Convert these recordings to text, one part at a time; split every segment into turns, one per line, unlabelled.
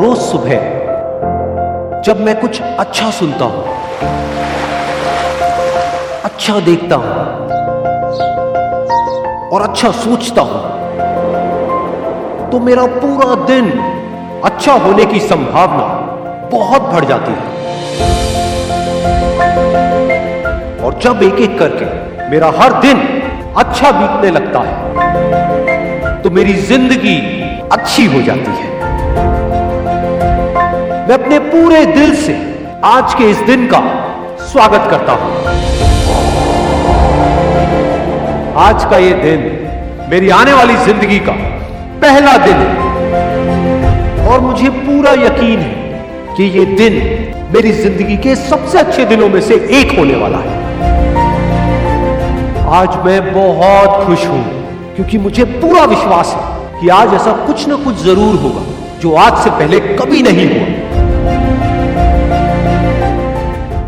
रोज सुबह, जब मैं कुछ अच्छा सुनता हूँ अच्छा देखता हूँ, और अच्छा सोचता हूँ तो मेरा पूरा दिन अच्छा होने की संभावना बहुत बढ़ जाती है। और जब एक एक करके मेरा हर दिन अच्छा बीतने लगता है तो मेरी ज़िंदगी अच्छी हो जाती है। मैं अपने पूरे दिल से आज के इस दिन का स्वागत करता हूँ। आज का ये दिन मेरी आने वाली ज़िंदगी का पहला दिन है। और मुझे पूरा यकीन है कि ये दिन मेरी ज़िंदगी के सबसे अच्छे दिनों में से एक होने वाला है। आज मैं बहुत खुश हूँ, क्योंकि मुझे पूरा विश्वास है कि आज ऐसा कुछ ना कुछ ज़रूर होगा जो आज से पहले कभी नहीं हुआ।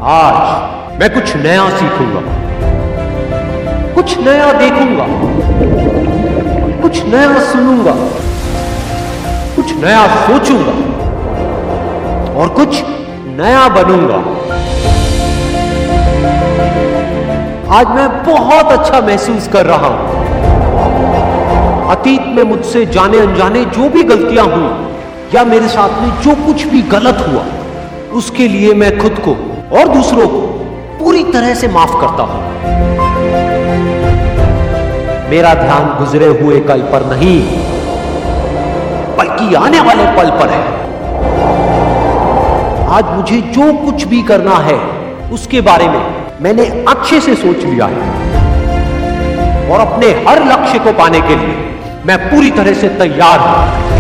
आज मैं कुछ नया सीखूँगा। कुछ नया देखूँगा। कुछ नया सुनूँगा। कुछ नया सोचूँगा। और कुछ नया बनूँगा। आज मैं बहुत अच्छा महसूस कर रहा हूँ। अतीत में मुझसे जाने अनजाने जो भी गलतियाँ हुई, या मेरे साथ में जो कुछ भी गलत हुआ, उसके लिए मैं खुद को और दूसरों को पूरी तरह से माफ़ करता हूँ। मेरा ध्यान गुजरे हुए कल पर नहीं, बल्कि आने वाले पल पर है। आज मुझे जो कुछ भी करना है, उसके बारे में मैंने अच्छे से सोच लिया है। और अपने हर लक्ष्य को पाने के लिए मैं पूरी तरह से तैयार हूँ।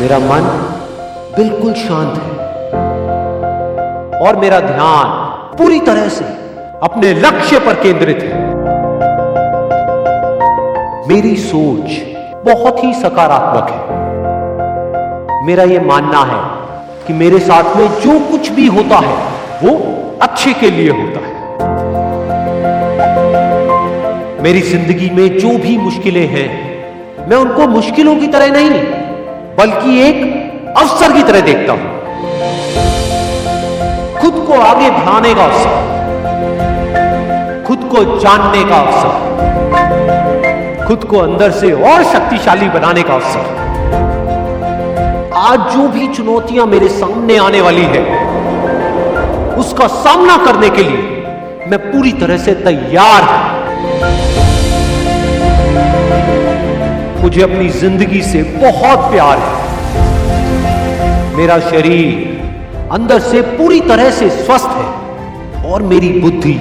मेरा मन बिल्कुल शांत है। और मेरा ध्यान पूरी तरह से अपने लक्ष्य पर केंद्रित है। मेरी सोच बहुत ही सकारात्मक है। मेरा यह मानना है कि मेरे साथ में जो कुछ भी होता है, वो अच्छे के लिए होता है। मेरी ज़िंदगी में जो भी मुश्किलें हैं, मैं उनको मुश्किलों की तरह नहीं, बल्कि एक अवसर की तरह देखता हूँ। खुद को आगे बढ़ाने का अवसर, खुद को जानने का अवसर, खुद को अंदर से और शक्तिशाली बनाने का अवसर। आज जो भी चुनौतियाँ मेरे सामने आने वाली है, उसका सामना करने के लिए मैं पूरी तरह से तैयार हूँ। मुझे अपनी ज़िंदगी से बहुत प्यार है। मेरा शरीर अंदर से पूरी तरह से स्वस्थ है। और मेरी बुद्धि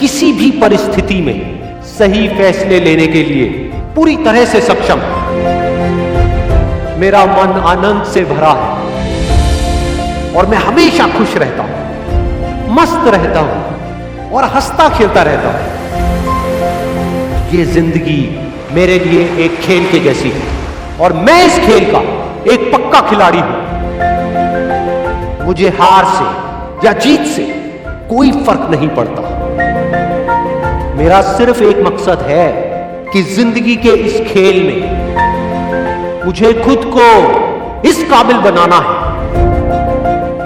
किसी भी परिस्थिति में सही फैसले लेने के लिए पूरी तरह से सक्षम है। मेरा मन आनंद से भरा है। और मैं हमेशा खुश रहता हूँ, मस्त रहता हूँ और हंसता खेलता रहता हूँ। ये ज़िंदगी मेरे लिए एक खेल के जैसी है। और मैं इस खेल का एक पक्का खिलाड़ी हूँ। मुझे हार से या जीत से कोई फ़र्क नहीं पड़ता। मेरा सिर्फ़ एक मकसद है कि ज़िंदगी के इस खेल में मुझे खुद को इस काबिल बनाना है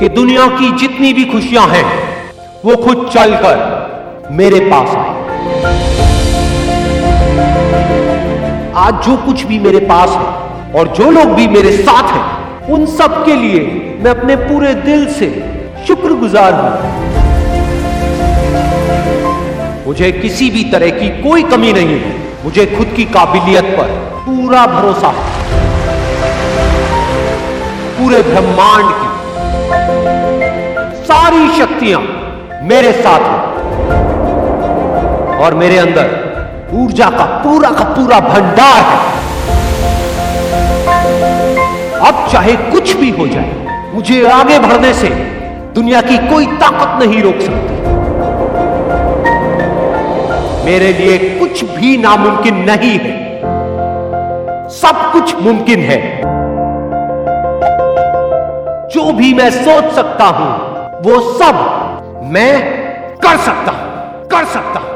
कि दुनिया की जितनी भी खुशियाँ हैं, वो खुद चलकर मेरे पास आए। आज जो कुछ भी मेरे पास है और जो लोग भी मेरे साथ हैं उन सब के लिए मैं अपने पूरे दिल से शुक्रगुजार हूँ। मुझे किसी भी तरह की कोई कमी नहीं है। मुझे खुद की काबिलियत पर पूरा भरोसा है। पूरे ब्रह्मांड की सारी शक्तियाँ मेरे साथ हैं। और मेरे अंदर ऊर्जा का पूरा का पूरा भंडार है। अब चाहे कुछ भी हो जाए, मुझे आगे बढ़ने से दुनिया की कोई ताकत नहीं रोक सकती। मेरे लिए कुछ भी नामुमकिन नहीं है। सब कुछ मुमकिन है। जो भी मैं सोच सकता हूँ, वो सब मैं कर सकता हूँ, कर सकता हूँ।